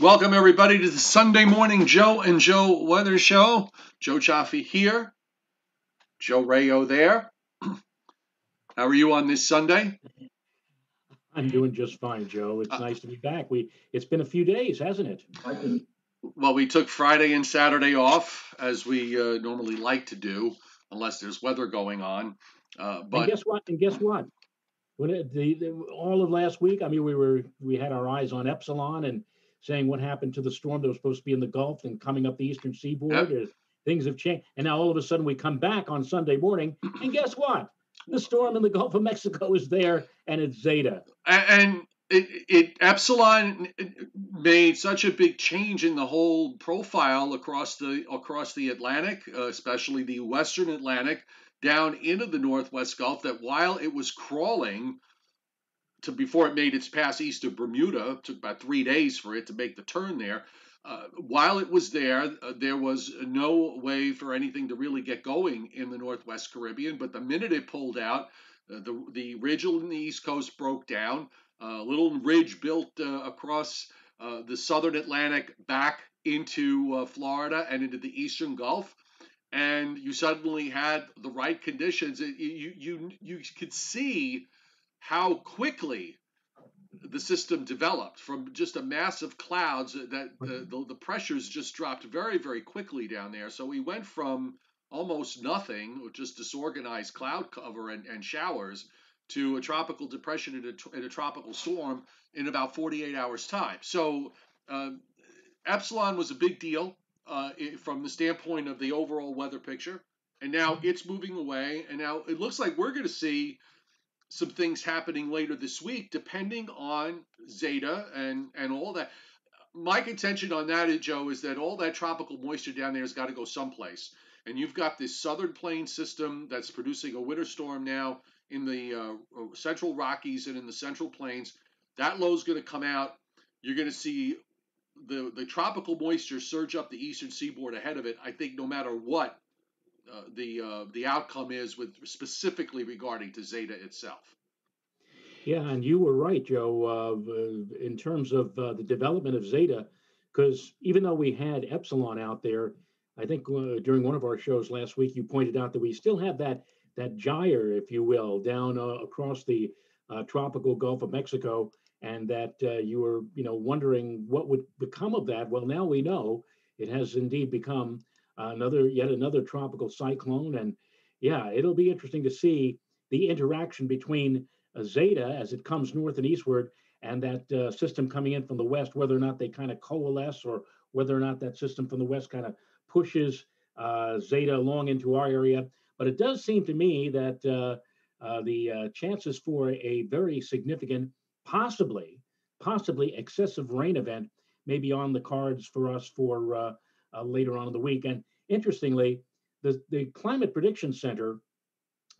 Welcome, everybody, to the Sunday Morning Joe and Joe Weather Show. Joe Cioffi here, Joe Rao there. How are you on this Sunday? I'm doing just fine, Joe. It's uh, nice to be back. We it's been a few days, hasn't it? Well, we took Friday and Saturday off as we uh, normally like to do, unless there's weather going on. Uh, but and guess what? And guess what? When it, the, the, all of last week, I mean, we were we had our eyes on Epsilon and saying what happened to the storm that was supposed to be in the Gulf and coming up the eastern seaboard. Yep. Things have changed. And now all of a sudden we come back on Sunday morning, and guess what? The storm in the Gulf of Mexico is there, and it's Zeta. And it, it Epsilon made such a big change in the whole profile across the across the Atlantic, uh, especially the Western Atlantic, down into the Northwest Gulf. That while it was crawling to before it made its pass east of Bermuda. It took about three days for it to make the turn there. Uh, while it was there, uh, there was no way for anything to really get going in the Northwest Caribbean. But the minute it pulled out, uh, the the ridge on the East Coast broke down. A little ridge built uh, across uh, the Southern Atlantic back into uh, Florida and into the Eastern Gulf and you suddenly had the right conditions. You you you could see how quickly the system developed from just a mass of clouds that the, the, the, pressures just dropped very, very quickly down there. So we went from almost nothing, just disorganized cloud cover and, and showers, to a tropical depression and a, and a, tropical storm in about 48 hours' time. So uh, Epsilon was a big deal uh, from the standpoint of the overall weather picture. And now it's moving away. And now it looks like we're going to see some things happening later this week, depending on Zeta and and all that. My contention on that, Joe, is that all that tropical moisture down there has got to go someplace. And you've got this southern plain system that's producing a winter storm now in the uh, central Rockies and in the central plains. That low is going to come out. You're going to see the the tropical moisture surge up the eastern seaboard ahead of it. I think no matter what uh, the uh, the outcome is with specifically regarding to Zeta itself. Yeah, and you were right, Joe, uh, in terms of uh, the development of Zeta, because even though we had Epsilon out there, I think uh, during one of our shows last week, you pointed out that we still have that that gyre, if you will, down across the tropical Gulf of Mexico, and that you were, you know, wondering what would become of that. Well, now we know it has indeed become another yet another tropical cyclone, and yeah, it'll be interesting to see the interaction between uh, Zeta as it comes north and eastward, and that uh, system coming in from the west, whether or not they kind of coalesce, or whether or not that system from the west kind of pushes uh, Zeta along into our area. But it does seem to me that uh, uh, the uh, chances for a very significant, possibly, possibly excessive rain event may be on the cards for us for uh, later on in the week. And interestingly, the, the Climate Prediction Center,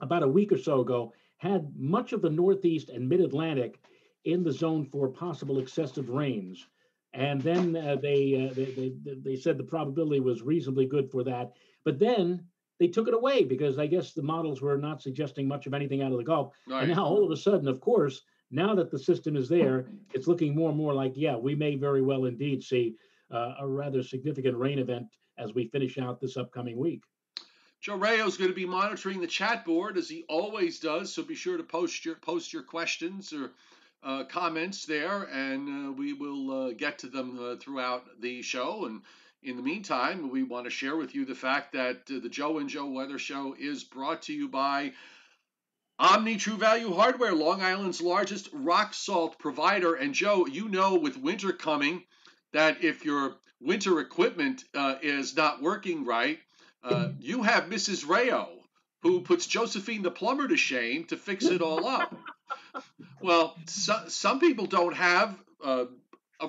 about a week or so ago, had much of the Northeast and Mid Atlantic in the zone for possible excessive rains. And then uh, they, uh, they, they, they said the probability was reasonably good for that. But then they took it away because I guess the models were not suggesting much of anything out of the Gulf. Right. And now all of a sudden, of course, now that the system is there, it's looking more and more like, yeah, we may very well indeed see uh, a rather significant rain event as we finish out this upcoming week. Joe Rao is going to be monitoring the chat board as he always does, so be sure to post your post your questions or uh, comments there, and uh, we will uh, get to them uh, throughout the show. And in the meantime, we want to share with you the fact that uh, the Joe and Joe Weather Show is brought to you by Omni True Value Hardware, Long Island's largest rock salt provider. And Joe, you know, with winter coming that if your winter equipment uh, is not working right, uh, you have Mrs. Rao who puts Josephine the plumber to shame to fix it all up. well, so, some people don't have uh, a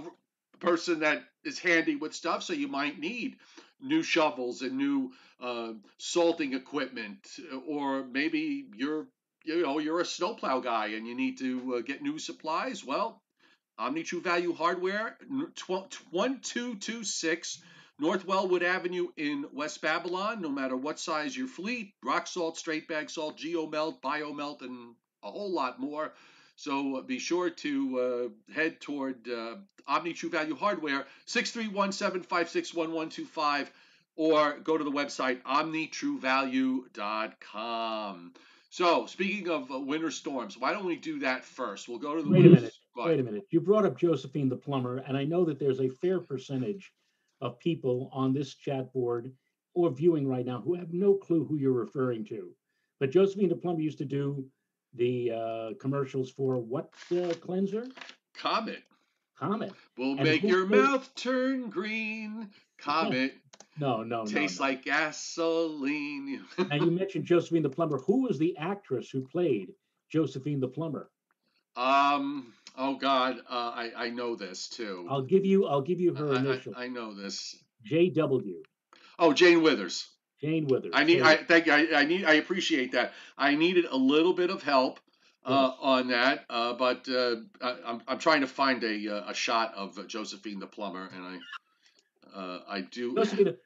person that is handy with stuff, so you might need new shovels and new uh, salting equipment, or maybe you're you know you're a snowplow guy and you need to uh, get new supplies. Well, Omni True Value Hardware, 1226 North Wellwood Avenue in West Babylon. No matter what size your fleet, rock salt, straight bag salt, geomelt, biomelt, and a whole lot more. So uh, be sure to uh, head toward uh, Omni True Value Hardware, 631 756 1125, or go to the website omnitruevalue.com. So, speaking of uh, winter storms, why don't we do that first? We'll go to the. Wait a Wait a minute. You brought up Josephine the plumber, and I know that there's a fair percentage of people on this chat board or viewing right now who have no clue who you're referring to. But Josephine the plumber used to do the uh, commercials for what uh, cleanser? Comet. Comet. Will make your mouth turn green. Comet. No, no, Tastes no, no. like gasoline. now you mentioned Josephine the plumber. Who was the actress who played Josephine the plumber? Um. Oh God. Uh, I I know this too. I'll give you. I'll give you her I, initial. I, I know this. J.W. Oh, Jane Withers. Jane Withers. I need. I thank you. I, I need. I appreciate that. I needed a little bit of help uh, yes. on that, uh, but uh, I, I'm I'm trying to find a uh, a shot of Josephine the plumber, and I uh, I do.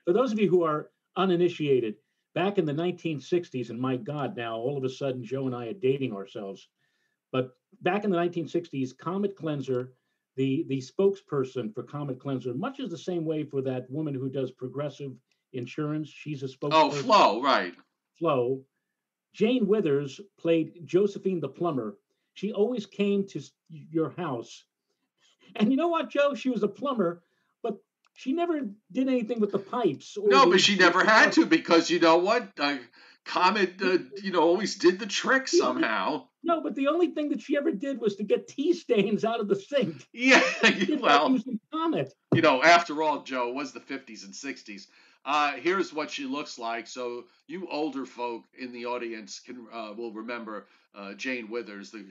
For those of you who are uninitiated, back in the 1960s, and my God, now all of a sudden Joe and I are dating ourselves, but back in the 1960s, Comet Cleanser, the the spokesperson for Comet Cleanser, much is the same way for that woman who does progressive insurance. She's a spokesperson. Oh, Flo, right. Flo. Jane Withers played Josephine the plumber. She always came to your house. And you know what, Joe? She was a plumber, but she never did anything with the pipes. no, the, but she never had to because you know what? Uh, Comet, uh, you know, always did the trick somehow. No, but the only thing that she ever did was to get tea stains out of the sink. Yeah, well, using Comet. You know, after all, Joe, it was the 50s and 60s. Uh, here's what she looks like. So you older folk in the audience can uh, will remember uh, Jane Withers, the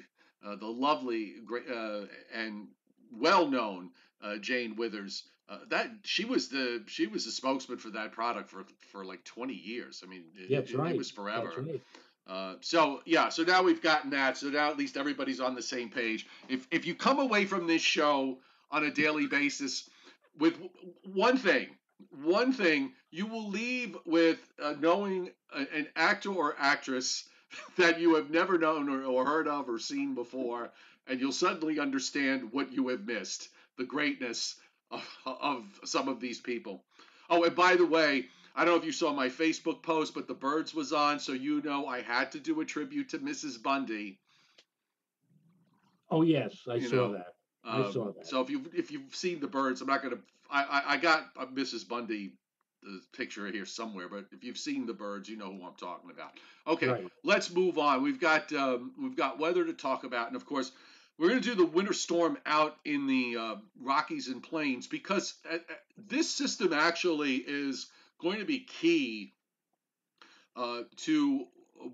uh, the lovely uh, and well known uh, Jane Withers. that she was the she was the spokesman for that product for for like 20 years. I mean, it, right. it was forever. Right. Uh, so yeah, so now we've gotten that. So now at least everybody's on the same page. If if you come away from this show on a daily basis with one thing, one thing you will leave with uh, knowing an actor or actress that you have never known or, or heard of or seen before, and you'll suddenly understand what you have missed the greatness of, of some of these people. Oh, and by the way, I don't know if you saw my Facebook post, but the Birds was on, so you know I had to do a tribute to Mrs. Bundy. Oh yes, I you saw know, that. I um, saw that. So if you if you've seen the Birds, I'm not gonna. I I, I got Mrs. Bundy the picture here somewhere, but if you've seen the birds, you know who I'm talking about. Okay, right. let's move on. We've got um, we've got weather to talk about, and of course, we're going to do the winter storm out in the uh, Rockies and Plains because uh, uh, this system actually is going to be key uh, to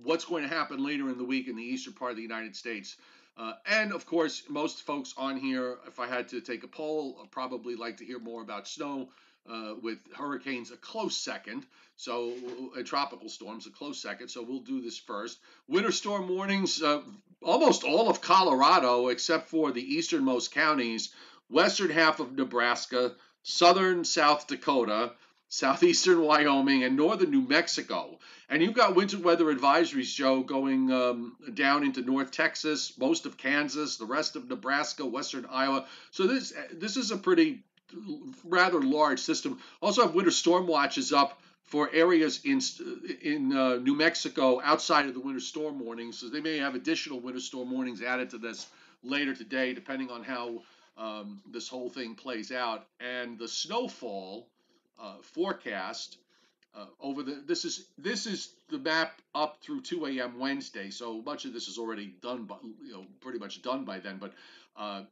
what's going to happen later in the week in the eastern part of the United States. Uh, and of course, most folks on here, if I had to take a poll, I'd probably like to hear more about snow uh, with hurricanes a close second. So, uh, tropical storms a close second. So, we'll do this first. Winter storm warnings, uh, almost all of Colorado, except for the easternmost counties, western half of Nebraska, southern South Dakota, southeastern Wyoming, and northern New Mexico. And you've got winter weather advisories, Joe, going um, down into North Texas, most of Kansas, the rest of Nebraska, western Iowa. So this this is a pretty rather large system. Also have winter storm watches up for areas in in uh, New Mexico outside of the winter storm warnings. So they may have additional winter storm warnings added to this later today, depending on how um, this whole thing plays out. And the snowfall forecast uh, over the this is this is the map up through 2 a.m. Wednesday. So much of this is already done, but you know, pretty much done by then. But uh,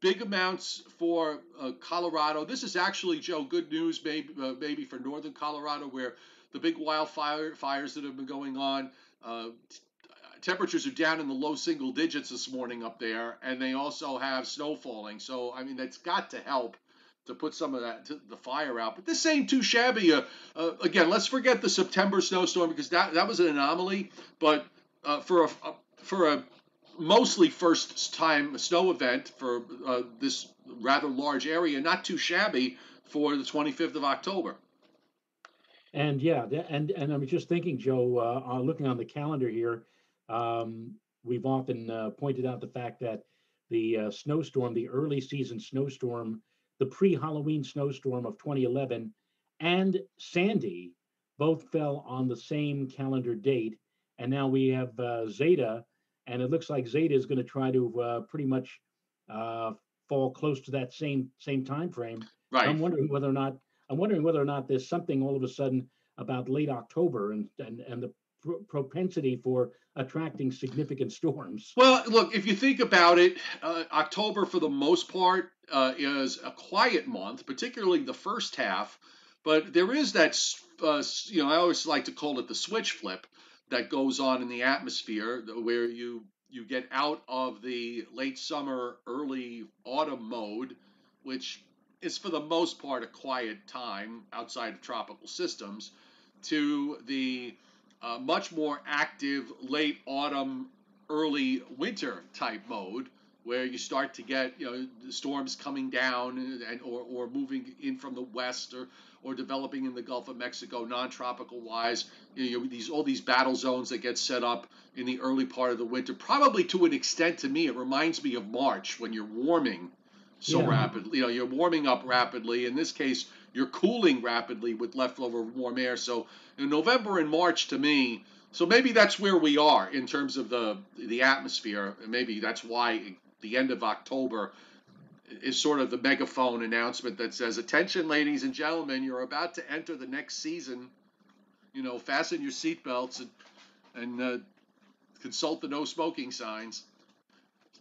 big amounts for uh, Colorado. This is actually, Joe, good news maybe, uh, maybe for northern Colorado where the big wildfire fires that have been going on. Uh, temperatures are down in the low single digits this morning up there, and they also have snow falling. So, I mean, that's got to help to put some of that the fire out. But this ain't too shabby. Uh, uh, again, let's forget the September snowstorm because that that was an anomaly. But uh, for a, a for a mostly first time snow event for uh, this rather large area, not too shabby for the 25th of October. And yeah, and and I'm just thinking, Joe, uh, uh, looking on the calendar here, um, we've often uh, pointed out the fact that the uh, snowstorm, the early season snowstorm, the pre Halloween snowstorm of 2011, and Sandy both fell on the same calendar date. And now we have uh, Zeta, and it looks like Zeta is going to try to uh, pretty much uh, fall close to that same same time frame. Right. I'm wondering whether or not I'm wondering whether or not there's something all of a sudden about late October and and, and the propensity for attracting significant storms. Well, look, if you think about it, uh, October for the most part uh, is a quiet month, particularly the first half. But there is that, uh, you know, I always like to call it the switch flip that goes on in the atmosphere, where you you get out of the late summer, early autumn mode, which is for the most part a quiet time outside of tropical systems, to the uh, much more active late autumn, early winter type mode, where you start to get you know the storms coming down and or, or moving in from the west or or developing in the Gulf of Mexico non-tropical wise. You know these all these battle zones that get set up in the early part of the winter. Probably to an extent, to me, it reminds me of March when you're warming so yeah. rapidly. You know, you're warming up rapidly. In this case, you're cooling rapidly with leftover warm air. So in November and March, to me, so maybe that's where we are in terms of the the atmosphere. Maybe that's why the end of October is sort of the megaphone announcement that says, "Attention, ladies and gentlemen, you're about to enter the next season. You know, fasten your seatbelts and and uh, consult the no smoking signs."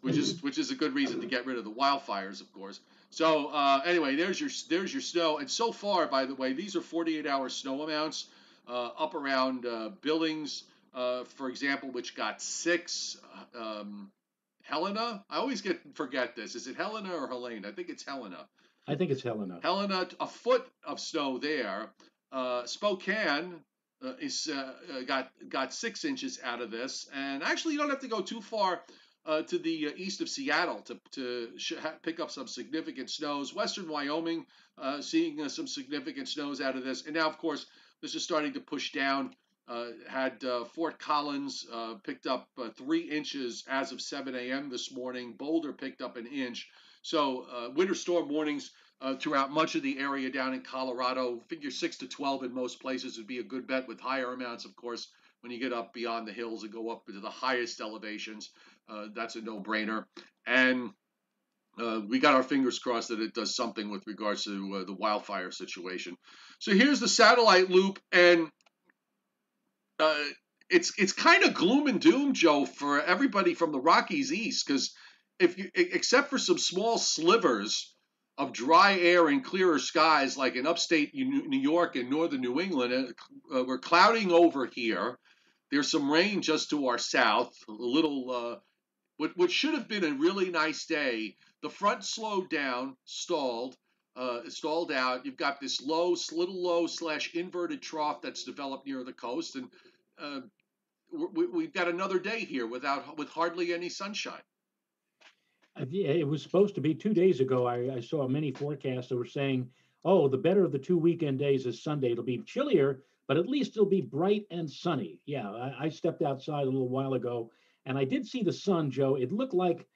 which is which is a good reason to get rid of the wildfires, of course. So uh, anyway, there's your there's your snow, and so far, by the way, these are 48-hour snow amounts uh, up around uh, Billings, uh, for example, which got six. Um, Helena, I always get forget this. Is it Helena or Helene? I think it's Helena. I think it's Helena. Helena, a foot of snow there. Uh, Spokane, uh, is uh, got got six inches out of this, and actually you don't have to go too far uh, to the uh, east of Seattle to, to sh- pick up some significant snows. Western Wyoming uh, seeing uh, some significant snows out of this. And now, of course, this is starting to push down. Uh, had uh, Fort Collins picked up three inches as of 7 a.m. this morning. Boulder picked up an inch. So winter storm warnings throughout much of the area down in Colorado. Figure 6 to 12 in most places would be a good bet with higher amounts, of course, when you get up beyond the hills and go up to the highest elevations. Uh, that's a no-brainer. And uh, we got our fingers crossed that it does something with regards to uh, the wildfire situation. So here's the satellite loop, and uh, it's it's kind of gloom and doom, Joe, for everybody from the Rockies east, because if you except for some small slivers of dry air and clearer skies, like in upstate New York and northern New England, uh, we're clouding over here. There's some rain just to our south, a little uh, what, what should have been a really nice day, the front slowed down, stalled, uh, stalled out. You've got this low, little low slash inverted trough that's developed near the coast, and uh, we, have got another day here without with hardly any sunshine. Uh, it was supposed to be two days ago. I, I saw many forecasts that were saying, "Oh, the better of the two weekend days is Sunday. It'll be chillier, but at least it'll be bright and sunny." Yeah, I, I stepped outside a little while ago and I did see the sun, Joe. It looked like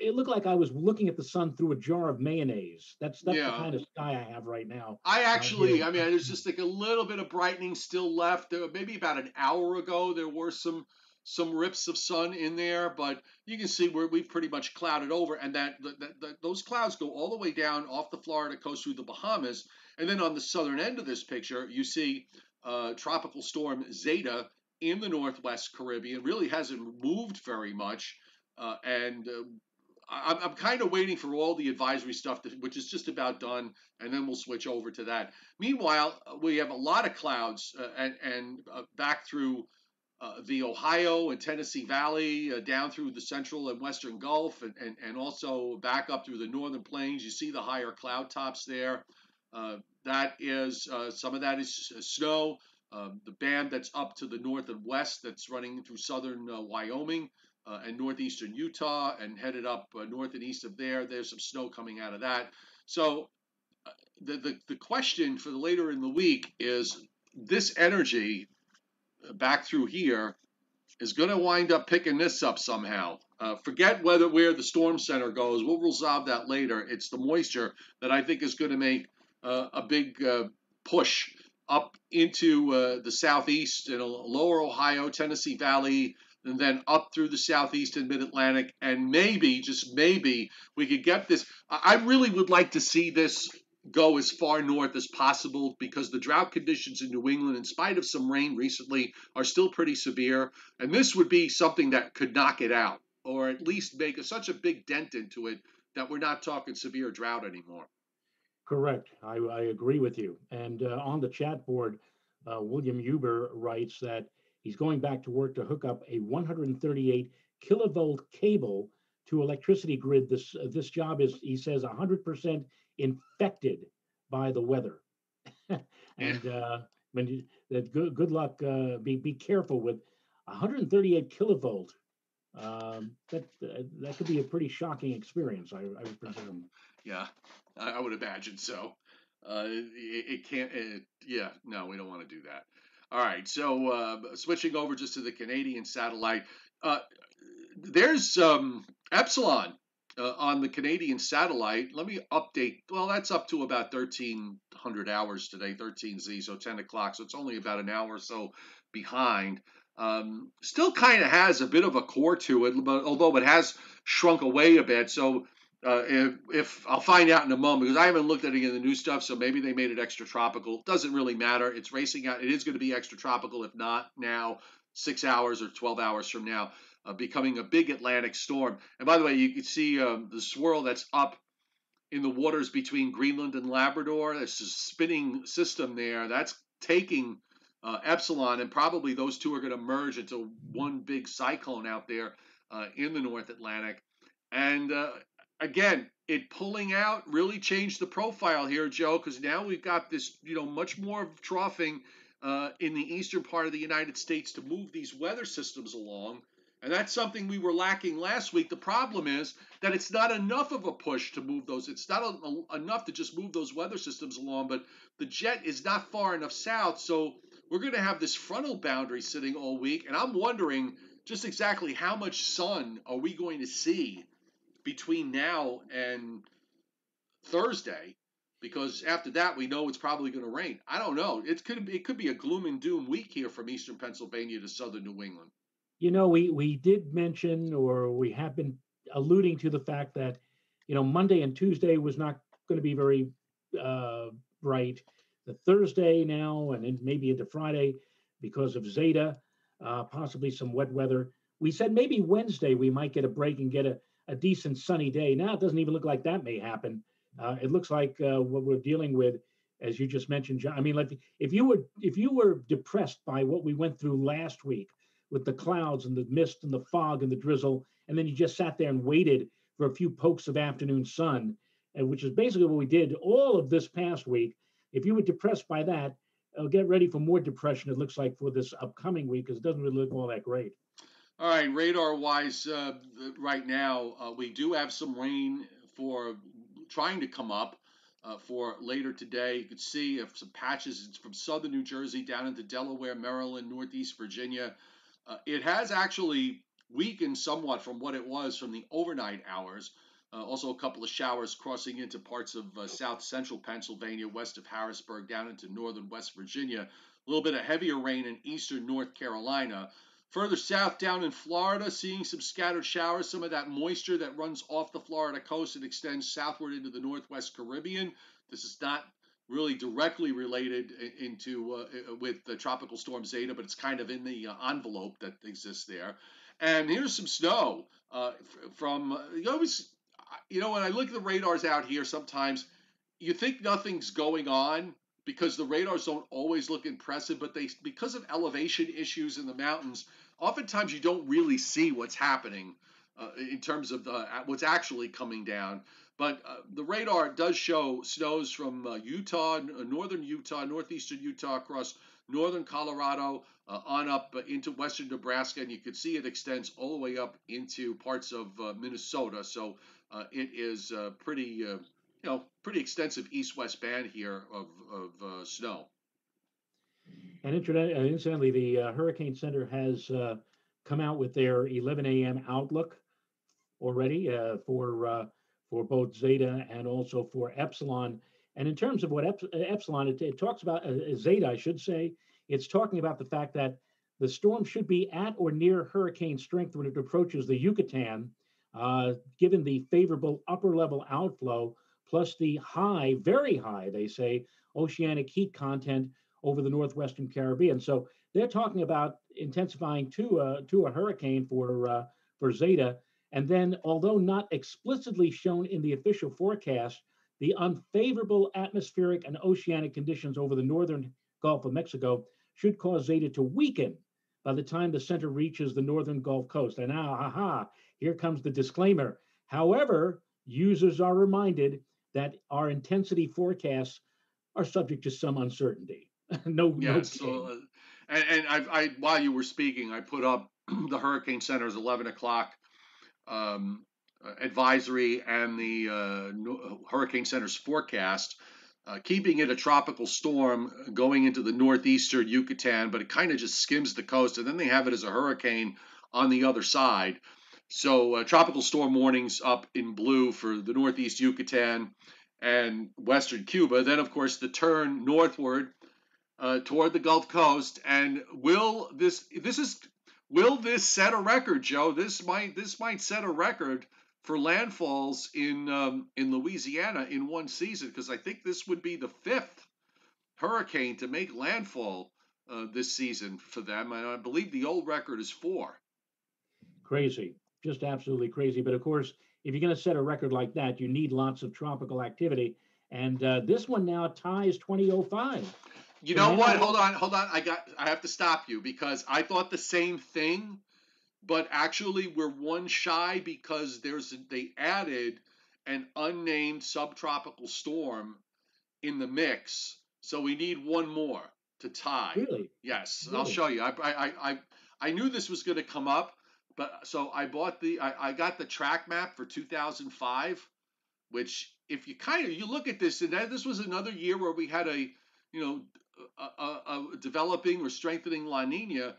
it looked like I was looking at the sun through a jar of mayonnaise. That's that's yeah. the kind of sky I have right now. I actually, uh, I mean, there's just like a little bit of brightening still left. Maybe about an hour ago, there were some some rips of sun in there, but you can see where we've pretty much clouded over, and that, that, that, those clouds go all the way down off the Florida coast through the Bahamas, and then on the southern end of this picture, you see uh, tropical storm Zeta in the Northwest Caribbean, really hasn't moved very much. Uh, and uh, I'm, I'm kind of waiting for all the advisory stuff, to, which is just about done, and then we'll switch over to that. Meanwhile, uh, we have a lot of clouds uh, and, and uh, back through uh, the Ohio and Tennessee Valley, down through the central and western Gulf, and, and, and also back up through the northern plains. You see the higher cloud tops there. that is some of that is snow. Um, the band that's up to the north and west, that's running through southern uh, Wyoming uh, and northeastern Utah, and headed up uh, north and east of there. There's some snow coming out of that. So uh, the, the the question for later in the week is this energy uh, back through here is going to wind up picking this up somehow. Uh, forget whether where the storm center goes. We'll resolve that later. It's the moisture that I think is going to make uh, a big uh, push up into uh, the southeast and lower Ohio, Tennessee Valley, and then up through the southeast and mid Atlantic. And maybe, just maybe, we could get this. I really would like to see this go as far north as possible because the drought conditions in New England, in spite of some rain recently, are still pretty severe. And this would be something that could knock it out or at least make a, such a big dent into it that we're not talking severe drought anymore. Correct. I, I agree with you. And uh, on the chat board, uh, William Huber writes that he's going back to work to hook up a 138 kilovolt cable to electricity grid. This uh, this job is, he says, 100% infected by the weather. and uh, when you, that good good luck. Uh, be be careful with 138 kilovolt. Um, that uh, that could be a pretty shocking experience. I, I would presume. Yeah, I, would imagine so. Uh, it, it, can't. It, yeah, no, we don't want to do that. All right, so uh, switching over just to the Canadian satellite, uh, there's um, Epsilon uh, on the Canadian satellite. Let me update. Well, that's up to about 1,300 hours today, 13Z, so 10 o'clock. So it's only about an hour or so behind. Um, still kind of has a bit of a core to it, but although it has shrunk away a bit. So uh, if, if, I'll find out in a moment because I haven't looked at any of the new stuff, so maybe they made it extra tropical. Doesn't really matter. It's racing out. It is going to be extra tropical, if not now, six hours or 12 hours from now uh, becoming a big Atlantic storm. And by the way, you can see um, the swirl that's up in the waters between Greenland and Labrador. There's a spinning system there that's taking uh, Epsilon, and probably those two are going to merge into one big cyclone out there uh, in the North Atlantic. And uh, again, it pulling out really changed the profile here, Joe, because now we've got this, you know, much more troughing uh, in the eastern part of the United States to move these weather systems along. And that's something we were lacking last week. The problem is that it's not enough of a push to move those. It's not a, a, enough to just move those weather systems along, but the jet is not far enough south. So we're going to have this frontal boundary sitting all week. And I'm wondering just exactly how much sun are we going to see between now and Thursday? Because after that, we know it's probably going to rain. I don't know. It could it could be a gloom and doom week here from eastern Pennsylvania to southern New England. You know, we we did mention, or we have been alluding to the fact that, you know, Monday and Tuesday was not going to be very uh, bright. The Thursday now, and maybe into Friday, because of Zeta, uh, possibly some wet weather. We said maybe Wednesday we might get a break and get a, a decent sunny day. Now it doesn't even look like that may happen. Uh, it looks like uh, what we're dealing with, as you just mentioned, John. I mean, like if you were if you were depressed by what we went through last week, with the clouds and the mist and the fog and the drizzle, and then you just sat there and waited for a few pokes of afternoon sun, which is basically what we did all of this past week. If you were depressed by that, uh, get ready for more depression. It looks like for this upcoming week because it doesn't really look all that great. All right, radar wise, uh, right now uh, we do have some rain for trying to come up. Uh, for later today. You can see if some patches from southern New Jersey down into Delaware, Maryland, Northeast Virginia, uh, it has actually weakened somewhat from what it was from the overnight hours. Uh, also, a couple of showers crossing into parts of uh, south central Pennsylvania, west of Harrisburg, down into northern West Virginia. A little bit of heavier rain in eastern North Carolina. Further south, down in Florida, seeing some scattered showers. Some of that moisture that runs off the Florida coast and extends southward into the northwest Caribbean. This is not really directly related into uh, with the tropical storm Zeta, but it's kind of in the uh, envelope that exists there. And here's some snow uh, from uh, you always, you know, when I look at the radars out here, sometimes you think nothing's going on because the radars don't always look impressive, but they because of elevation issues in the mountains, oftentimes you don't really see what's happening uh, in terms of the, what's actually coming down. But uh, the radar does show snows from uh, Utah, uh, northern Utah, northeastern Utah, across northern Colorado, uh, on up uh, into western Nebraska, and you can see it extends all the way up into parts of uh, Minnesota. So it is pretty, you know, pretty extensive east-west band here of, of snow. And incidentally, the Hurricane Center has come out with their 11 a.m. outlook already uh, for uh, for both Zeta and also for Epsilon. And in terms of what Ep- Epsilon, it, it talks about uh, Zeta, I should say, it's talking about the fact that the storm should be at or near hurricane strength when it approaches the Yucatan, uh, given the favorable upper level outflow plus the high, very high, they say, oceanic heat content over the northwestern Caribbean. So they're talking about intensifying to a to a hurricane for uh, for Zeta. And then, although not explicitly shown in the official forecast, the unfavorable atmospheric and oceanic conditions over the northern Gulf of Mexico should cause Zeta to weaken by the time the center reaches the northern Gulf Coast. And now, aha, here comes the disclaimer. However, users are reminded that our intensity forecasts are subject to some uncertainty. no, yes. No so, uh, and, and I, I, while you were speaking, I put up the Hurricane Center's 11 o'clock um, advisory and the uh, Hurricane Center's forecast, uh, keeping it a tropical storm going into the northeastern Yucatan, but it kind of just skims the coast, and then they have it as a hurricane on the other side. So uh, tropical storm warnings up in blue for the northeast Yucatan and western Cuba. Then, of course, the turn northward uh, toward the Gulf Coast. And will this this is will this set a record, Joe? This might this might set a record for landfalls in um, in Louisiana in one season because I think this would be the fifth hurricane to make landfall uh, this season for them, and I believe the old record is four. Crazy just absolutely crazy. But of course, if you're going to set a record like that, you need lots of tropical activity. And uh, this one now ties 2005. You know what? Hold on, hold on. I got. I have to stop you because I thought the same thing, but actually we're one shy because there's they added an unnamed subtropical storm in the mix, so we need one more to tie. Really? Yes, really? I'll show you. I I I I knew this was going to come up but so I bought the I, I got the track map for 2005, which if you kind of you look at this and that, this was another year where we had a you know a, a, a developing or strengthening La Nina.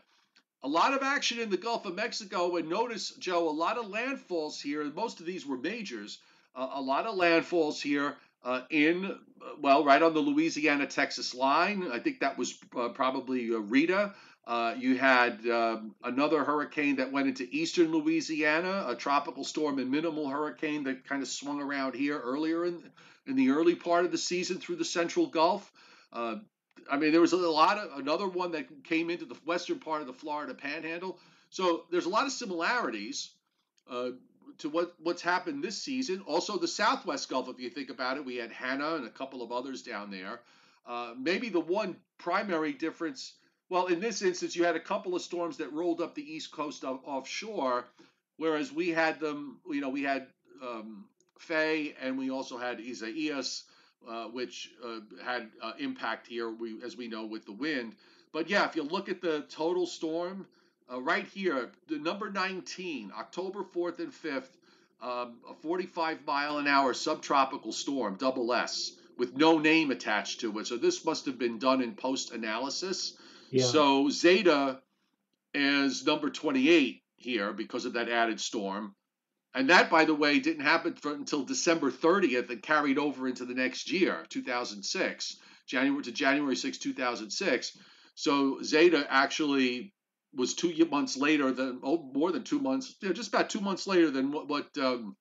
A lot of action in the Gulf of Mexico, and notice, Joe, a lot of landfalls here. Most of these were majors. Uh, a lot of landfalls here uh, in, well, right on the Louisiana Texas line. I think that was uh, probably uh, Rita. Uh, you had um, another hurricane that went into eastern Louisiana, a tropical storm and minimal hurricane that kind of swung around here earlier in, in the early part of the season through the central Gulf. Uh, I mean, there was a lot of another one that came into the western part of the Florida Panhandle. So there's a lot of similarities uh, to what what's happened this season. Also, the Southwest Gulf, if you think about it, we had Hanna and a couple of others down there. Uh, maybe the one primary difference well, in this instance, you had a couple of storms that rolled up the east coast of, offshore, whereas we had them, you know, we had um, Fay and we also had Isaias, uh, which uh, had uh, impact here, we, as we know, with the wind. But yeah, if you look at the total storm, uh, right here, the number 19, October 4th and 5th, um, a 45 mile an hour subtropical storm, double S, with no name attached to it. So this must have been done in post analysis. So Zeta is number 28 here because of that added storm. And that, by the way, didn't happen for, until December 30th and carried over into the next year, 2006, January to January 6, 2006. So Zeta actually was two months later than, oh, more than two months, you know, just about two months later than what, what um,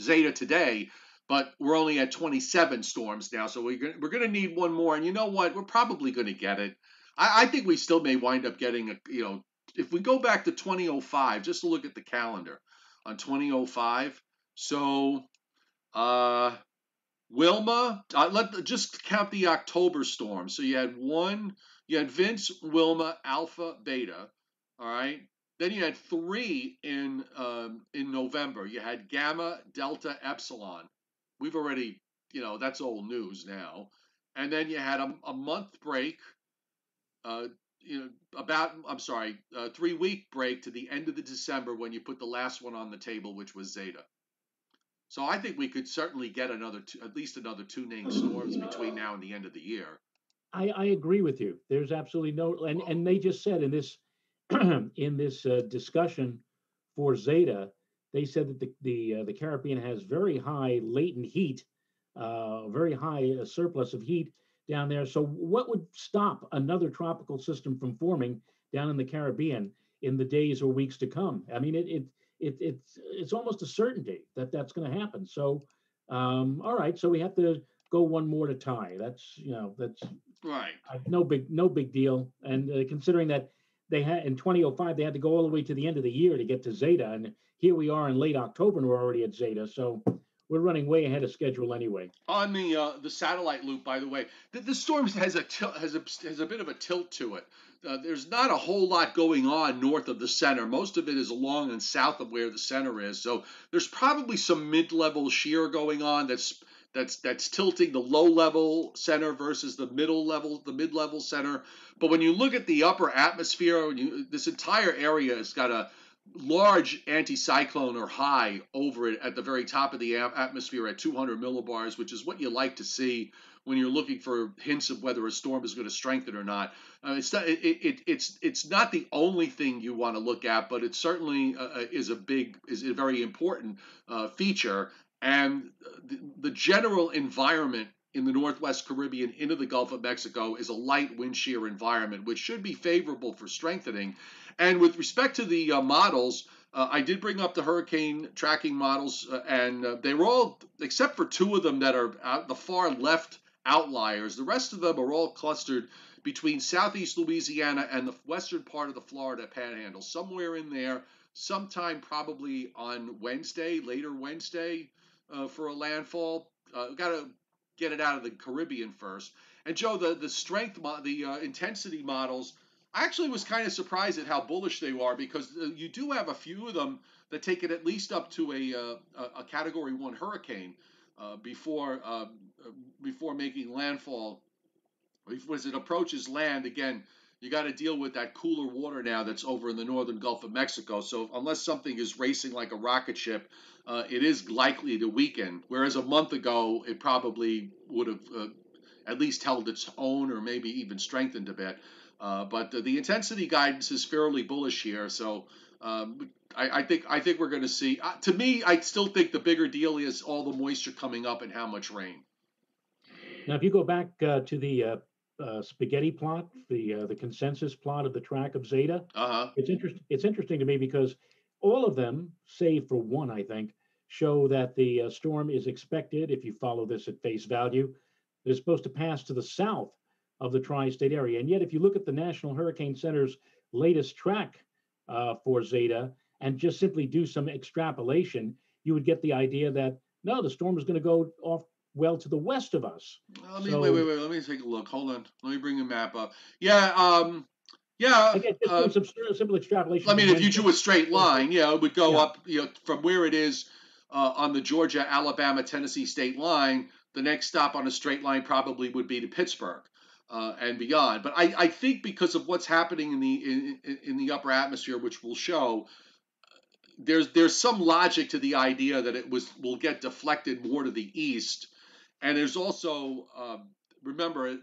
Zeta today. But we're only at 27 storms now, so we're we're going to need one more. And you know what? We're probably going to get it. I, I think we still may wind up getting a you know if we go back to 2005, just to look at the calendar on 2005. So, uh, Wilma, uh, let just count the October storm. So you had one, you had Vince, Wilma, Alpha, Beta. All right. Then you had three in um, in November. You had Gamma, Delta, Epsilon. We've already, you know, that's old news now. And then you had a, a month break uh, you know, about I'm sorry, a three week break to the end of the December when you put the last one on the table, which was Zeta. So I think we could certainly get another, two, at least another two named storms between now and the end of the year. I, I agree with you. There's absolutely no, and and they just said in this in this uh, discussion for Zeta, they said that the the, uh, the Caribbean has very high latent heat, uh, very high uh, surplus of heat down there. So, what would stop another tropical system from forming down in the Caribbean in the days or weeks to come? I mean, it it, it it's it's almost a certainty that that's going to happen. So, um, all right, so we have to go one more to tie. That's you know that's right. No big no big deal. And uh, considering that they had in 2005 they had to go all the way to the end of the year to get to Zeta, and here we are in late October and we're already at Zeta. So we're running way ahead of schedule anyway. On the uh, the satellite loop, by the way, the, the storm has a has a has a bit of a tilt to it. Uh, there's not a whole lot going on north of the center. Most of it is along and south of where the center is. So there's probably some mid-level shear going on that's that's that's tilting the low level center versus the middle level, the mid level center. But when you look at the upper atmosphere, you, this entire area has got a large anticyclone or high over it at the very top of the atmosphere at 200 millibars, which is what you like to see when you're looking for hints of whether a storm is going to strengthen or not. Uh, it's not, it, it, it's it's not the only thing you want to look at, but it certainly uh, uh, is a big is a very important uh, feature. And the, the general environment in the Northwest Caribbean into the Gulf of Mexico is a light wind shear environment, which should be favorable for strengthening. And with respect to the uh, models, uh, I did bring up the hurricane tracking models, uh, and uh, they were all, except for two of them that are the far left outliers, the rest of them are all clustered between southeast Louisiana and the western part of the Florida panhandle, somewhere in there, sometime probably on Wednesday, later Wednesday, uh, for a landfall. Uh, Got to get it out of the Caribbean first. And Joe, the the strength, the uh, intensity models, I actually was kind of surprised at how bullish they are because uh, you do have a few of them that take it at least up to a uh, a Category One hurricane uh, before um, before making landfall. As it approaches land, again, you got to deal with that cooler water now that's over in the northern Gulf of Mexico. So unless something is racing like a rocket ship, uh, it is likely to weaken. Whereas a month ago, it probably would have uh, at least held its own or maybe even strengthened a bit. Uh, but the, the, intensity guidance is fairly bullish here. So um, I, I, think I think we're going to see. Uh, to me, I still think the bigger deal is all the moisture coming up and how much rain. Now, if you go back uh, to the uh, spaghetti plot, the uh, the consensus plot of the track of Zeta. Uh-huh. It's interesting. It's interesting to me because all of them, save for one, I think, show that the uh, storm is expected. If you follow this at face value, is supposed to pass to the south of the tri-state area. And yet, if you look at the National Hurricane Center's latest track uh, for Zeta and just simply do some extrapolation, you would get the idea that no, the storm is going to go off well to the west of us. Let me so, wait, wait, wait. Let me take a look. Hold on. Let me bring the map up. Yeah. Um. Yeah. Again, uh, some simple extrapolation. I mean, if you drew a straight line, yeah, it would go yeah. up. You know, from where it is uh, on the Georgia, Alabama, Tennessee state line. The next stop on a straight line probably would be to Pittsburgh. Uh, and beyond. But I, I think because of what's happening in the in, in the upper atmosphere, which we'll show, there's there's some logic to the idea that it was will get deflected more to the east and there's also um, remember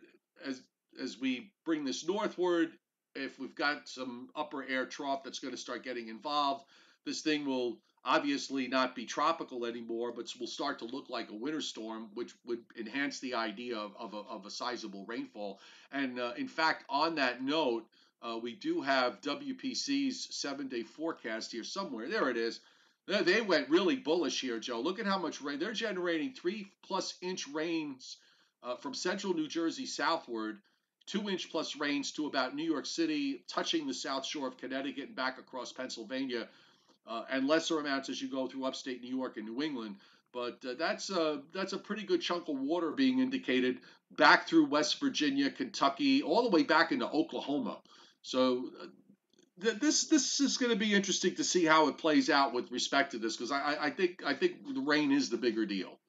as as we bring this northward, if we've got some upper air trough that's going to start getting involved, this thing will obviously not be tropical anymore, but will start to look like a winter storm, which would enhance the idea of, of, a, of a sizable rainfall. And uh, in fact, on that note, uh, we do have WPC's seven day forecast here somewhere. There it is. They went really bullish here, Joe. Look at how much rain they're generating three plus inch rains uh, from central New Jersey southward, two inch plus rains to about New York City, touching the south shore of Connecticut and back across Pennsylvania, uh, and lesser amounts as you go through upstate New York and New England. But uh, that's a that's a pretty good chunk of water being indicated back through West Virginia, Kentucky, all the way back into Oklahoma. So uh, this this is going to be interesting to see how it plays out with respect to this because I, I think I think the rain is the bigger deal.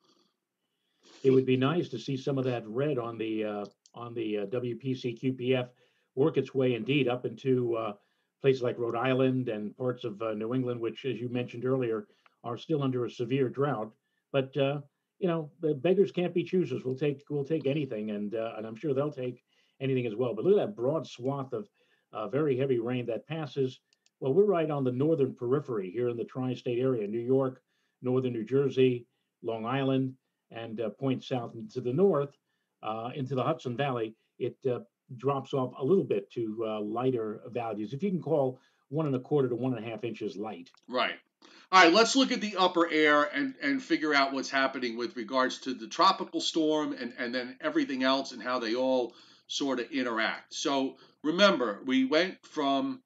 It would be nice to see some of that red on the uh, on the uh, WPC QPF work its way indeed up into uh, places like Rhode Island and parts of uh, New England, which, as you mentioned earlier, are still under a severe drought. But uh, you know, the beggars can't be choosers. We'll take we'll take anything, and uh, and I'm sure they'll take anything as well. But look at that broad swath of uh, very heavy rain that passes. Well, we're right on the northern periphery here in the tri state area New York, northern New Jersey, Long Island, and uh, points south to the north uh, into the Hudson Valley. It uh, drops off a little bit to uh, lighter values, if you can call one and a quarter to one and a half inches light. Right. All right, let's look at the upper air and, and figure out what's happening with regards to the tropical storm and, and then everything else and how they all sort of interact. So remember, we went from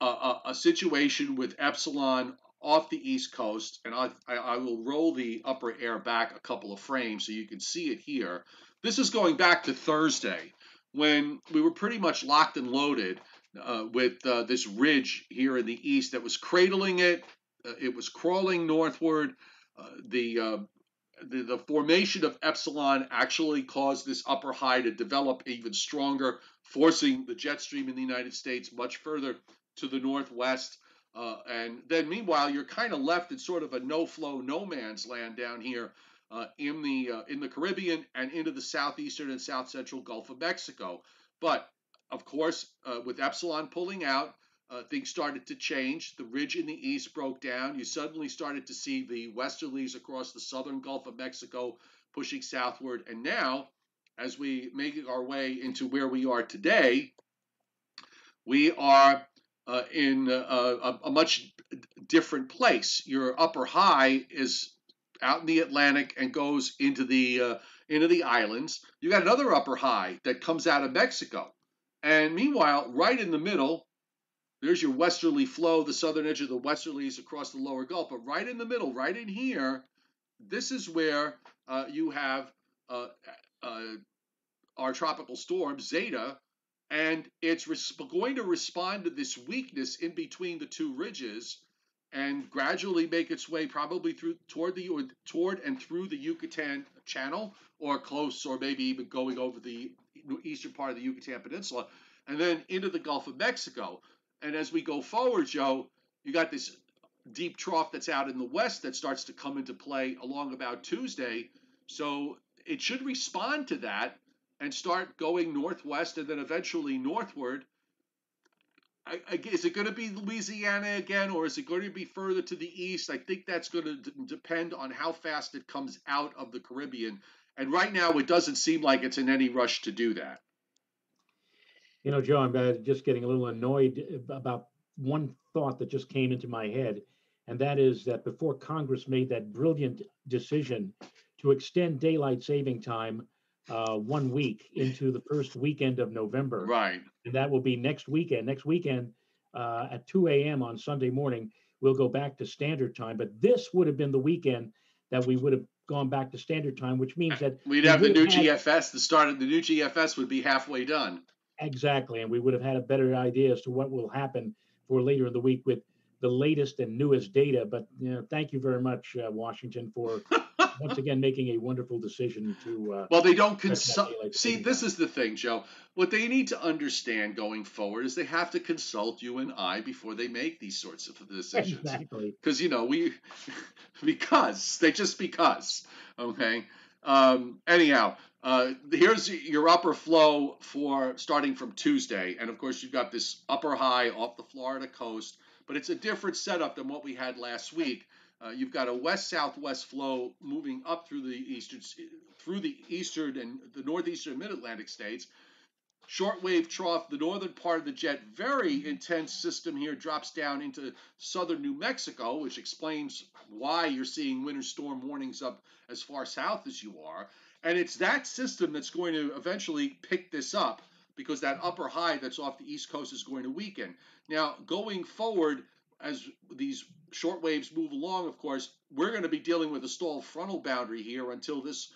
a, a, a situation with epsilon off the east coast, and I, I, will roll the upper air back a couple of frames so you can see it here. This is going back to Thursday when we were pretty much locked and loaded uh, with uh, this ridge here in the east that was cradling it. Uh, it was crawling northward. Uh, the, uh, the, the formation of epsilon actually caused this upper high to develop even stronger, forcing the jet stream in the United States much further to the northwest. Uh, and then, meanwhile, you're kind of left in sort of a no-flow, no man's land down here in the in the Caribbean and into the southeastern and south central Gulf of Mexico. But of course, uh, with Epsilon pulling out, uh, things started to change. The ridge in the east broke down. You suddenly started to see the westerlies across the southern Gulf of Mexico pushing southward. And now, as we make our way into where we are today, we are uh, in a, a, a, much different place. Your upper high is out in the Atlantic and goes into the uh, into the islands. You got another upper high that comes out of Mexico. And meanwhile, right in the middle, there's your westerly flow, the southern edge of the westerlies across the lower Gulf. But right in the middle, right in here, this is where uh, you have uh, uh, our tropical storm, Zeta, and it's going to respond to this weakness in between the two ridges and gradually make its way probably through toward the or toward and through the Yucatan Channel or close or maybe even going over the eastern part of the Yucatan Peninsula, and then into the Gulf of Mexico. And as we go forward, Joe, you got this deep trough that's out in the west that starts to come into play along about Tuesday. So it should respond to that and start going northwest and then eventually northward. I, I, is it going to be Louisiana again, or is it going to be further to the east? I think that's going to d- depend on how fast it comes out of the Caribbean and right now, it doesn't seem like it's in any rush to do that. You know, Joe, I'm uh, just getting a little annoyed about one thought that just came into my head, and that is that before Congress made that brilliant decision to extend daylight saving time uh, one week into the first weekend of November, right? And that will be next weekend. Next weekend uh, at 2 a.m. on Sunday morning, we'll go back to standard time. But this would have been the weekend that we would have gone back to standard time, which means that we'd have the new had, GFS. The start of the new GFS would be halfway done. Exactly, and we would have had a better idea as to what will happen for later in the week with the latest and newest data. But you know, thank you very much, uh, Washington, for once again making a wonderful decision to. Uh, well, they don't consult. See, this is the thing, Joe. What they need to understand going forward is they have to consult you and I before they make these sorts of decisions. Exactly. Because you know we, because they just because. Okay. Um, anyhow, uh, here's your upper flow for starting from Tuesday, and of course you've got this upper high off the Florida coast, but it's a different setup than what we had last week uh, you've got a west-southwest flow moving up through the eastern through the eastern and the northeastern mid-Atlantic states. Shortwave trough, the northern part of the jet, very intense system here drops down into southern New Mexico, which explains why you're seeing winter storm warnings up as far south as you are. And it's that system that's going to eventually pick this up because that upper high that's off the east coast is going to weaken. Now, going forward, as these short waves move along, of course, we're going to be dealing with a stalled frontal boundary here until this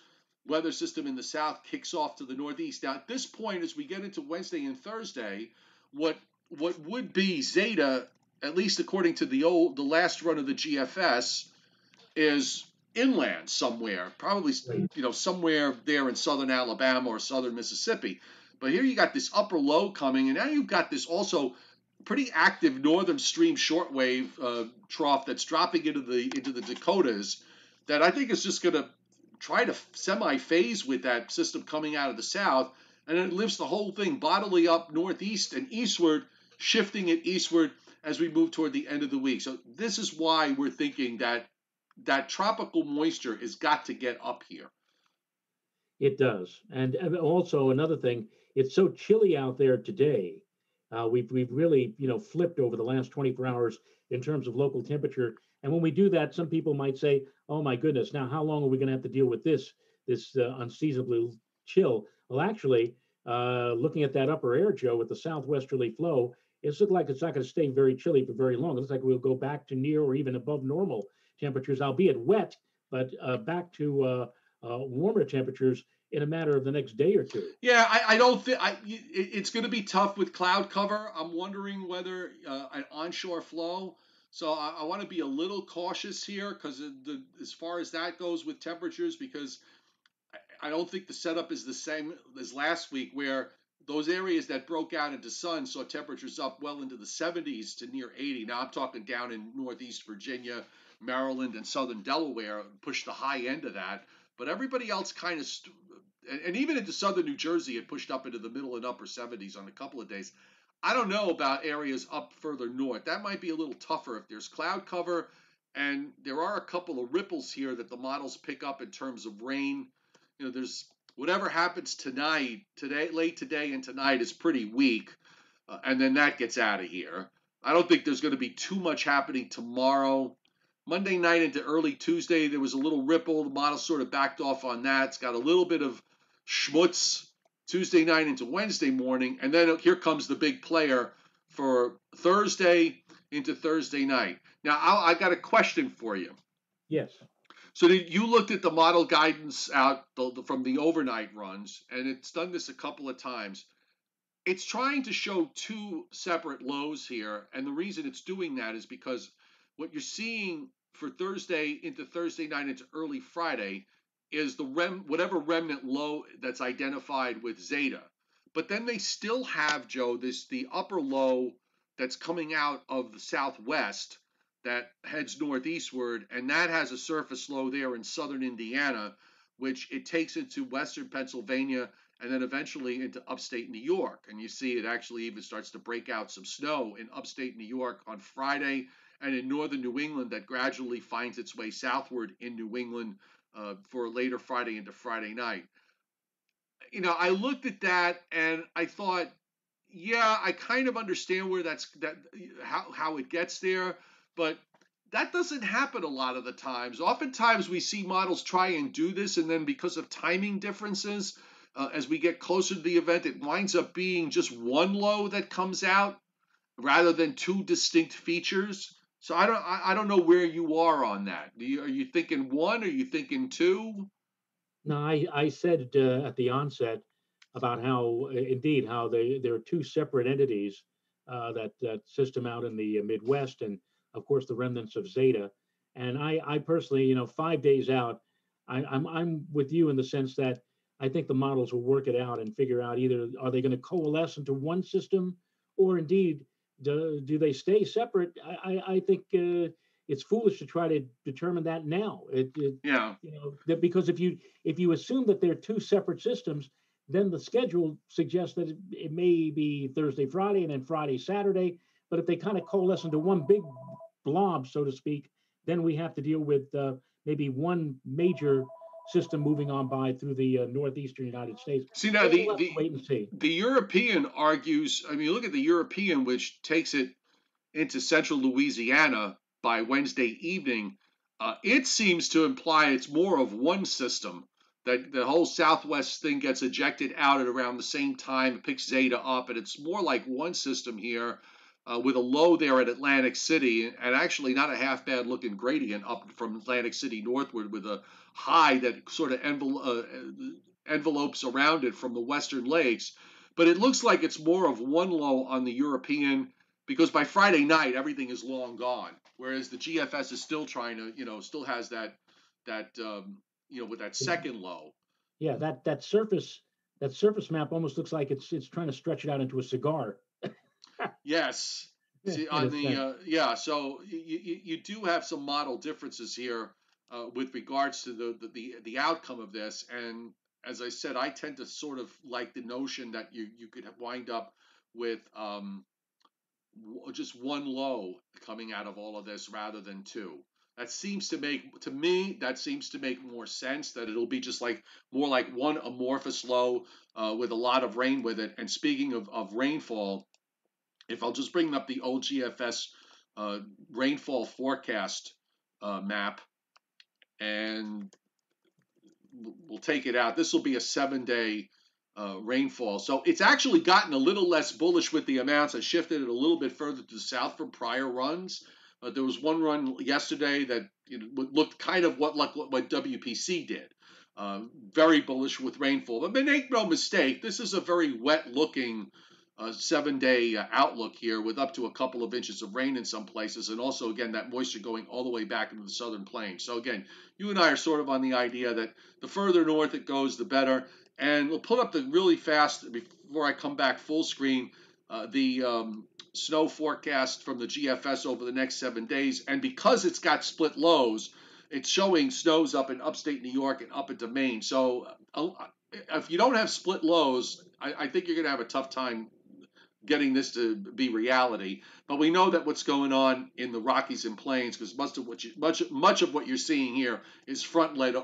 weather system in the south kicks off to the northeast. Now, at this point, as we get into Wednesday and Thursday, what what would be Zeta, at least according to the old the last run of the GFS, is inland somewhere, probably you know somewhere there in southern Alabama or southern Mississippi. But here you got this upper low coming, and now you've got this also pretty active northern stream shortwave uh, trough that's dropping into the into the Dakotas that I think is just going to try to semi phase with that system coming out of the south and it lifts the whole thing bodily up northeast and eastward, shifting it eastward as we move toward the end of the week. So this is why we're thinking that that tropical moisture has got to get up here. It does, and also another thing, it's so chilly out there today. Uh, we've we've really you know flipped over the last 24 hours in terms of local temperature. And when we do that, some people might say, "Oh my goodness, now how long are we going to have to deal with this this uh, unseasonably chill?" Well, actually, uh, looking at that upper air, Joe, with the southwesterly flow, it looks like it's not going to stay very chilly for very long. It looks like we'll go back to near or even above normal temperatures, albeit wet, but uh, back to uh, uh, warmer temperatures in a matter of the next day or two. Yeah, I, I don't think it's going to be tough with cloud cover. I'm wondering whether uh, an onshore flow. So I, I want to be a little cautious here because as far as that goes with temperatures, because I don't think the setup is the same as last week, where those areas that broke out into sun saw temperatures up well into the 70s to near 80. Now I'm talking down in Northeast Virginia, Maryland, and Southern Delaware, pushed the high end of that. But everybody else kind of, st- and, even into Southern New Jersey, it pushed up into the middle and upper 70s on a couple of days. I don't know about areas up further north. That might be a little tougher if there's cloud cover, and there are a couple of ripples here that the models pick up in terms of rain you know, there's whatever happens tonight, today, late today and tonight is pretty weak, uh, and then that gets out of here. I don't think there's going to be too much happening tomorrow. Monday night into early Tuesday, there was a little ripple. The model sort of backed off on that. It's got a little bit of schmutz Tuesday night into Wednesday morning, and then here comes the big player for Thursday into Thursday night. Now, I, I got a question for you. Yes. So you looked at the model guidance out from the overnight runs, and it's done this a couple of times. It's trying to show two separate lows here, and the reason it's doing that is because what you're seeing for Thursday into Thursday night into early Friday is the rem whatever remnant low that's identified with zeta. But then they still have Joe this the upper low that's coming out of the southwest that heads northeastward, and that has a surface low there in southern Indiana, which it takes into western Pennsylvania and then eventually into upstate New York. And you see it actually even starts to break out some snow in upstate New York on Friday and in northern New England that gradually finds its way southward in New England uh, for later Friday into Friday night. You know, I looked at that and I thought, yeah, I kind of understand where that's that how how it gets there but that doesn't happen a lot of the times. Oftentimes we see models try and do this, and then because of timing differences, uh, as we get closer to the event, it winds up being just one low that comes out rather than two distinct features. So I don't I, I don't know where you are on that. You, are you thinking one? Are you thinking two? No, I, I said uh, at the onset about how indeed how they there are two separate entities uh, that that system out in the Midwest and of course, the remnants of Zeta. And I, I personally, you know, five days out, I, I'm I'm with you in the sense that I think the models will work it out and figure out either are they going to coalesce into one system, or indeed do, do they stay separate? I I, I think uh, it's foolish to try to determine that now. It, it, yeah, you know, that because if you if you assume that they're two separate systems, then the schedule suggests that it, it may be Thursday, Friday, and then Friday, Saturday. But if they kind of coalesce into one big blob, so to speak, then we have to deal with uh, maybe one major system moving on by through the uh, northeastern United States. See now, the, the wait and see. The European argues. I mean, look at the European, which takes it into central Louisiana by Wednesday evening. Uh, it seems to imply it's more of one system. That the whole Southwest thing gets ejected out at around the same time, picks Zeta up, and it's more like one system here uh, with a low there at Atlantic City, and actually not a half bad looking gradient up from Atlantic City northward with a high that sort of envel- uh, envelopes around it from the western lakes. But it looks like it's more of one low on the European because by Friday night everything is long gone, whereas the GFS is still trying to, you know, still has that that um, you know with that second low. Yeah, that that surface that surface map almost looks like it's it's trying to stretch it out into a cigar yes. See, on the uh, yeah, so you, you, you do have some model differences here uh, with regards to the, the the outcome of this, and as I said, I tend to sort of like the notion that you you could wind up with um, just one low coming out of all of this rather than two. That seems to make to me that seems to make more sense that it'll be just like more like one amorphous low uh, with a lot of rain with it. And speaking of, of rainfall, if I'll just bring up the OGFS uh, rainfall forecast uh, map, and we'll take it out. This will be a seven day uh, rainfall. So it's actually gotten a little less bullish with the amounts. I shifted it a little bit further to the south from prior runs. Uh, there was one run yesterday that you know, looked kind of what like what WPC did. Uh, very bullish with rainfall. But make no mistake, this is a very wet looking seven day uh, outlook here with up to a couple of inches of rain in some places, and also, again, that moisture going all the way back into the southern plains. So, again, you and I are sort of on the idea that the further north it goes, the better. And we'll put up the really fast before I come back full screen uh, the um, snow forecast from the GFS over the next seven days. And because it's got split lows, it's showing snows up in upstate New York and up into Maine. So, uh, if you don't have split lows, I, I think you're going to have a tough time getting this to be reality. But we know that what's going on in the Rockies and Plains, because much of what you, much much of what you're seeing here is front led,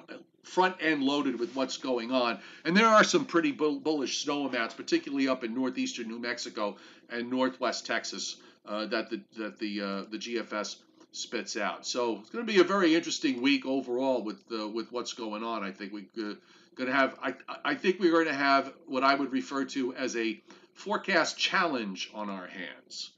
front end loaded with what's going on. And there are some pretty bullish snow amounts, particularly up in northeastern New Mexico and northwest Texas, uh, that the that the uh, the GFS spits out. So it's going to be a very interesting week overall with uh, with what's going on. I think we're uh, going to have I I think we're going to have what I would refer to as a forecast challenge on our hands.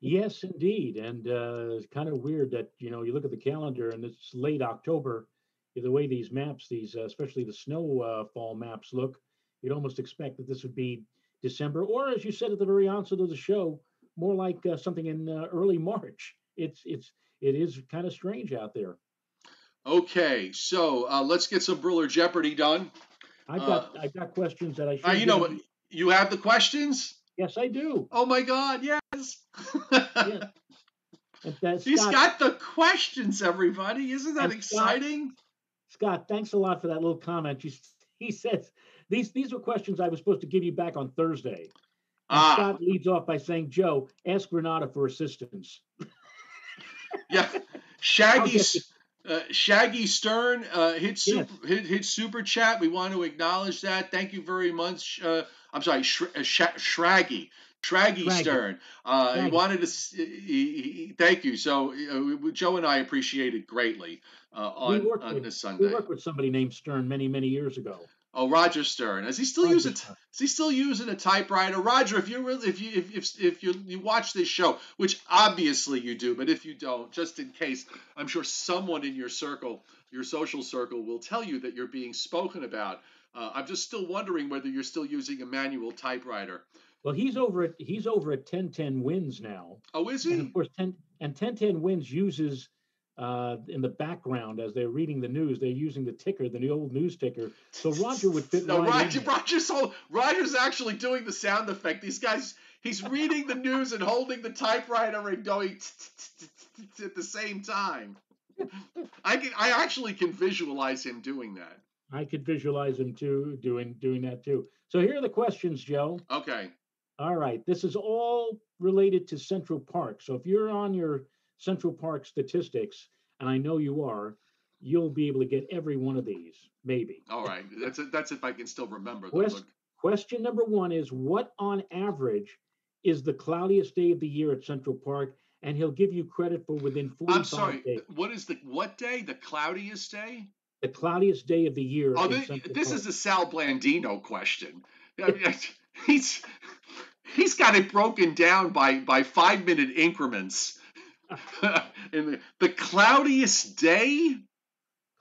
Yes, indeed. And uh, it's kind of weird that, you know, you look at the calendar and it's late October. The way these maps, these, uh, especially the snowfall uh, maps look, you'd almost expect that this would be December, or as you said at the very onset of the show, more like uh, something in uh, early March. It's, it's, it is kind of strange out there. Okay, so uh, let's get some Briller Jeopardy done. I've got I've got questions that I should. You know what? You have the questions? Yes, I do. Oh my God, yes. yeah. He's Scott, got the questions, everybody. Isn't that exciting? Scott, Scott, thanks a lot for that little comment. You, he says these these were questions I was supposed to give you back on Thursday. Ah. Scott leads off by saying, "Joe, ask Renata for assistance." yeah, Shaggy's uh, Shaggy Stern uh, hit, super, yes. hit, hit super chat. We want to acknowledge that. Thank you very much. Uh, I'm sorry, Sh- uh, Sh- Shraggy. Shraggy Stern. Uh, he wanted to. He, he, thank you. So uh, Joe and I appreciate it greatly uh, on, on with, this Sunday. We worked with somebody named Stern many many years ago. Oh, Roger Stern. Is he still Roger using? Stern. Is he still using a typewriter? Roger, if you really, if you, if if, if you you watch this show, which obviously you do, but if you don't, just in case, I'm sure someone in your circle, your social circle, will tell you that you're being spoken about. Uh, I'm just still wondering whether you're still using a manual typewriter. Well, he's over at he's over at 1010 Wins now. Oh, is he? And of course, 10 and 1010 Wins uses uh, in the background as they're reading the news. They're using the ticker, the old news ticker. So Roger would fit no, right Roger, in. Roger's, so Roger's actually doing the sound effect. These guys, he's reading the news and holding the typewriter and going at the same time. I can, I actually can visualize him doing that. I could visualize him too doing doing that too. So here are the questions, Joe. Okay. All right. This is all related to Central Park. So if you're on your Central Park statistics, and I know you are, you'll be able to get every one of these, maybe. All right, that's it, that's if I can still remember. Quest, question number one is what on average is the cloudiest day of the year at Central Park? And he'll give you credit for within 45 I'm sorry, days. what is the what day? The cloudiest day? The cloudiest day of the year. Oh, this, this is a Sal Blandino question. I mean, he's he's got it broken down by by five minute increments in the, the cloudiest day?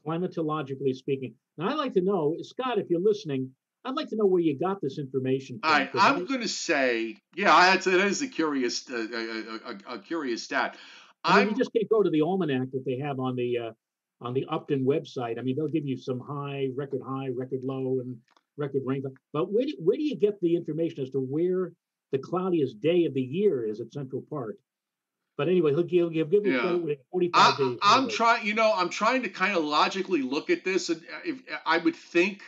Climatologically speaking. Now, I'd like to know, Scott, if you're listening, I'd like to know where you got this information from. I'm going to say, yeah, that is a curious, uh, a, a, a, curious stat. I mean, you just can't go to the almanac that they have on the uh, on the Upton website. I mean, they'll give you some high, record high, record low, and record rainfall. But where do, where do you get the information as to where the cloudiest day of the year is at Central Park? But anyway, he'll give, he'll give yeah. 45 I, days. I'm trying, you know, I'm trying to kind of logically look at this, and uh, if I would think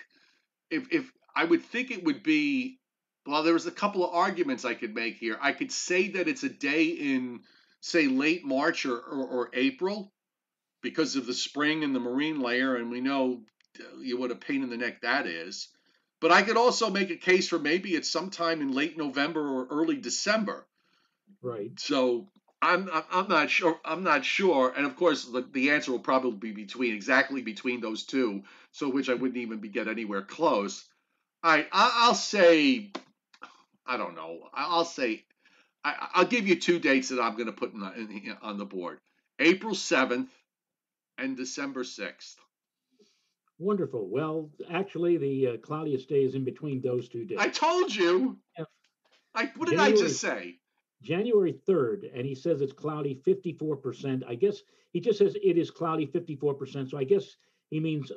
if if I would think it would be well, there was a couple of arguments I could make here. I could say that it's a day in say late March or, or, or April because of the spring and the marine layer, and we know uh, what a pain in the neck that is. But I could also make a case for maybe it's sometime in late November or early December. Right. So I'm I'm not sure. I'm not sure. And of course, the, the answer will probably be between exactly between those two. So which I wouldn't even be get anywhere close. All right. I, I'll say. I don't know. I'll say. I, will give you two dates that I'm going to put in, the, in, on the board: April 7th and December 6th. Wonderful. Well, actually, the uh, cloudiest day is in between those two days. I told you. Yeah. I, what did January, I just say? January 3rd, and he says it's cloudy 54%. I guess he just says it is cloudy 54%. So I guess he means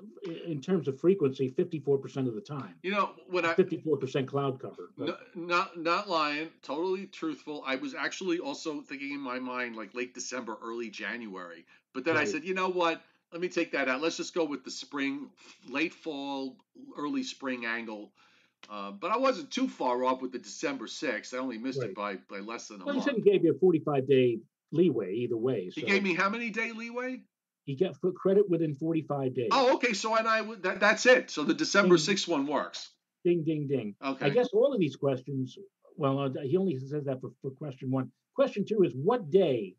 in terms of frequency 54% of the time. You know, when I 54% cloud cover. No, not not lying, totally truthful. I was actually also thinking in my mind like late December, early January. But then right. I said, you know what? let me take that out. Let's just go with the spring, late fall, early spring angle. Uh, but I wasn't too far off with the December 6th. I only missed right. it by, by less than a well, month. He gave you a 45 day leeway either way. So. He gave me how many day leeway? He got credit within 45 days. Oh, okay. So and I that, that's it. So the December ding, 6th one works. Ding, ding, ding. Okay. I guess all of these questions, well, uh, he only says that for, for question one. Question two is what day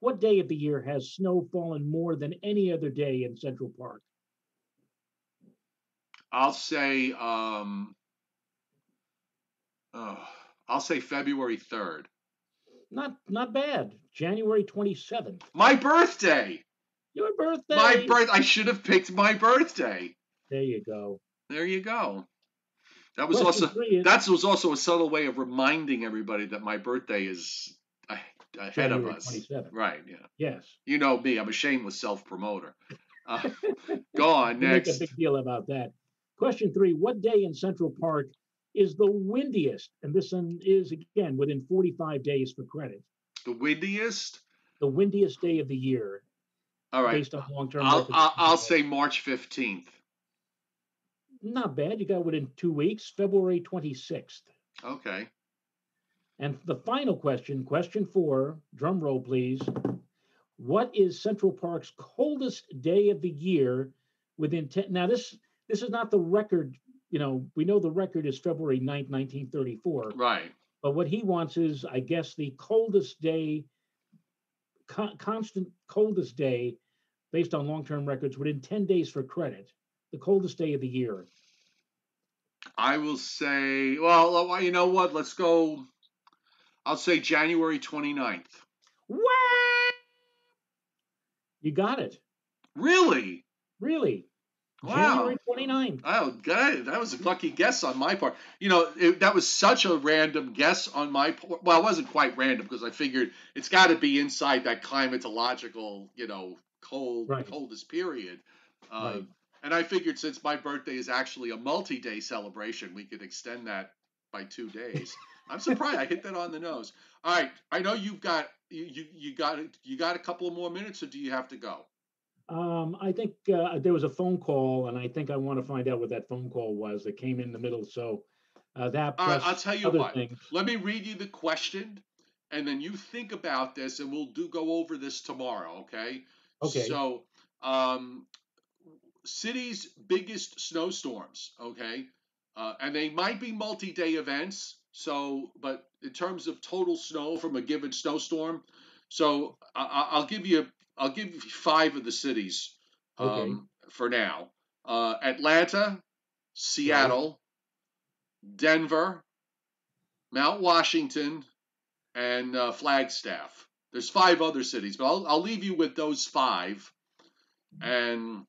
what day of the year has snow fallen more than any other day in Central Park? I'll say um, uh, I'll say February 3rd. Not not bad. January 27th. My birthday. Your birthday. My birth I should have picked my birthday. There you go. There you go. That was Question also that was also a subtle way of reminding everybody that my birthday is ahead January of us. 27th. Right. Yeah. Yes. You know me. I'm a shameless self promoter. Uh, go on next. Make a big deal about that. Question three: What day in Central Park is the windiest? And this one is again within 45 days for credit. The windiest. The windiest day of the year. All right. Based on long-term. I'll, I'll, I'll say March 15th. Not bad. You got within two weeks. February 26th. Okay. And the final question, question four, drum roll please. What is Central Park's coldest day of the year within 10? Now, this this is not the record. You know, we know the record is February 9th, 1934. Right. But what he wants is, I guess, the coldest day, con- constant coldest day based on long term records within 10 days for credit, the coldest day of the year. I will say, well, you know what? Let's go I'll say January 29th. What? You got it. Really? Really? Wow. January 29th. Oh, good. That was a lucky guess on my part. You know, it, that was such a random guess on my part. Well, it wasn't quite random because I figured it's got to be inside that climatological, you know, cold, right. coldest period. Uh, right. And I figured since my birthday is actually a multi day celebration, we could extend that by two days. I'm surprised I hit that on the nose. All right, I know you've got you you, you got you got a couple of more minutes, or do you have to go? Um, I think uh, there was a phone call, and I think I want to find out what that phone call was that came in the middle. So uh, that. All right, I'll tell you what. Things. Let me read you the question, and then you think about this, and we'll do go over this tomorrow. Okay. Okay. So, um, city's biggest snowstorms. Okay. Uh, and they might be multi-day events. So, but in terms of total snow from a given snowstorm, so I, will give you I'll give you five of the cities um, okay. for now: uh, Atlanta, Seattle, right. Denver, Mount Washington, and uh, Flagstaff. There's five other cities, but I'll, I'll leave you with those five. And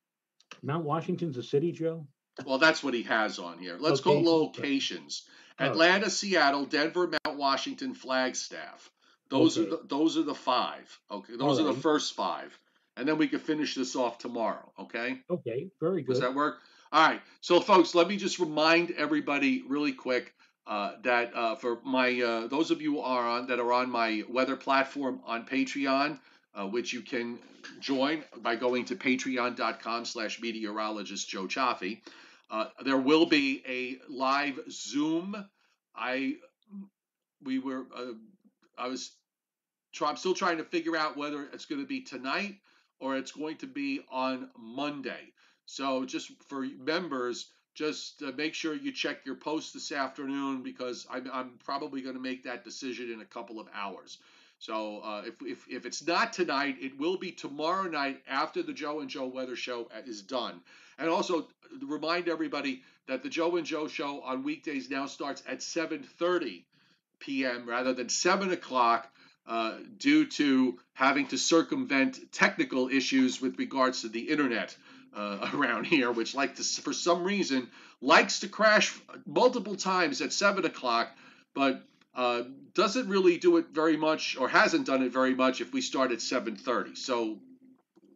Mount Washington's a city, Joe. Well, that's what he has on here. Let's okay. go locations. Atlanta, Seattle, Denver, Mount Washington, Flagstaff. Those okay. are the those are the five. Okay, those are the first five, and then we can finish this off tomorrow. Okay. Okay. Very good. Does that work? All right. So, folks, let me just remind everybody really quick uh, that uh, for my uh, those of you are on that are on my weather platform on Patreon, uh, which you can join by going to patreon.com/slash meteorologist Joe Cioffi. Uh, there will be a live Zoom. I we were uh, I was try, I'm still trying to figure out whether it's going to be tonight or it's going to be on Monday. So just for members, just uh, make sure you check your post this afternoon because I'm, I'm probably going to make that decision in a couple of hours. So uh, if, if, if it's not tonight, it will be tomorrow night after the Joe and Joe Weather Show is done. And also remind everybody that the Joe and Joe Show on weekdays now starts at 7:30 p.m. rather than 7 o'clock uh, due to having to circumvent technical issues with regards to the internet uh, around here, which like to, for some reason likes to crash multiple times at 7 o'clock, but uh, doesn't really do it very much or hasn't done it very much if we start at 7.30 so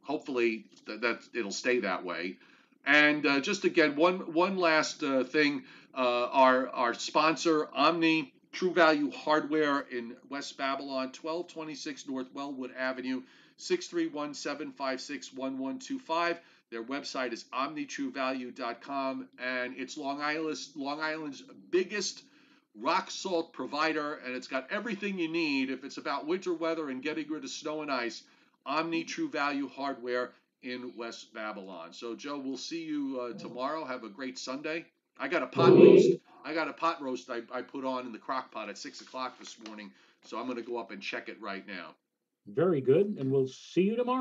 hopefully that, that it'll stay that way and uh, just again one one last uh, thing uh, our our sponsor omni true value hardware in west babylon 1226 north wellwood avenue 631-756-1125 their website is omnitruevalue.com and it's long island long island's biggest rock salt provider, and it's got everything you need if it's about winter weather and getting rid of snow and ice. Omni True Value Hardware in West Babylon. So, Joe, we'll see you uh, tomorrow. Have a great Sunday. I got a pot roast. I got a pot roast I, I put on in the crock pot at six o'clock this morning. So I'm going to go up and check it right now. Very good. And we'll see you tomorrow.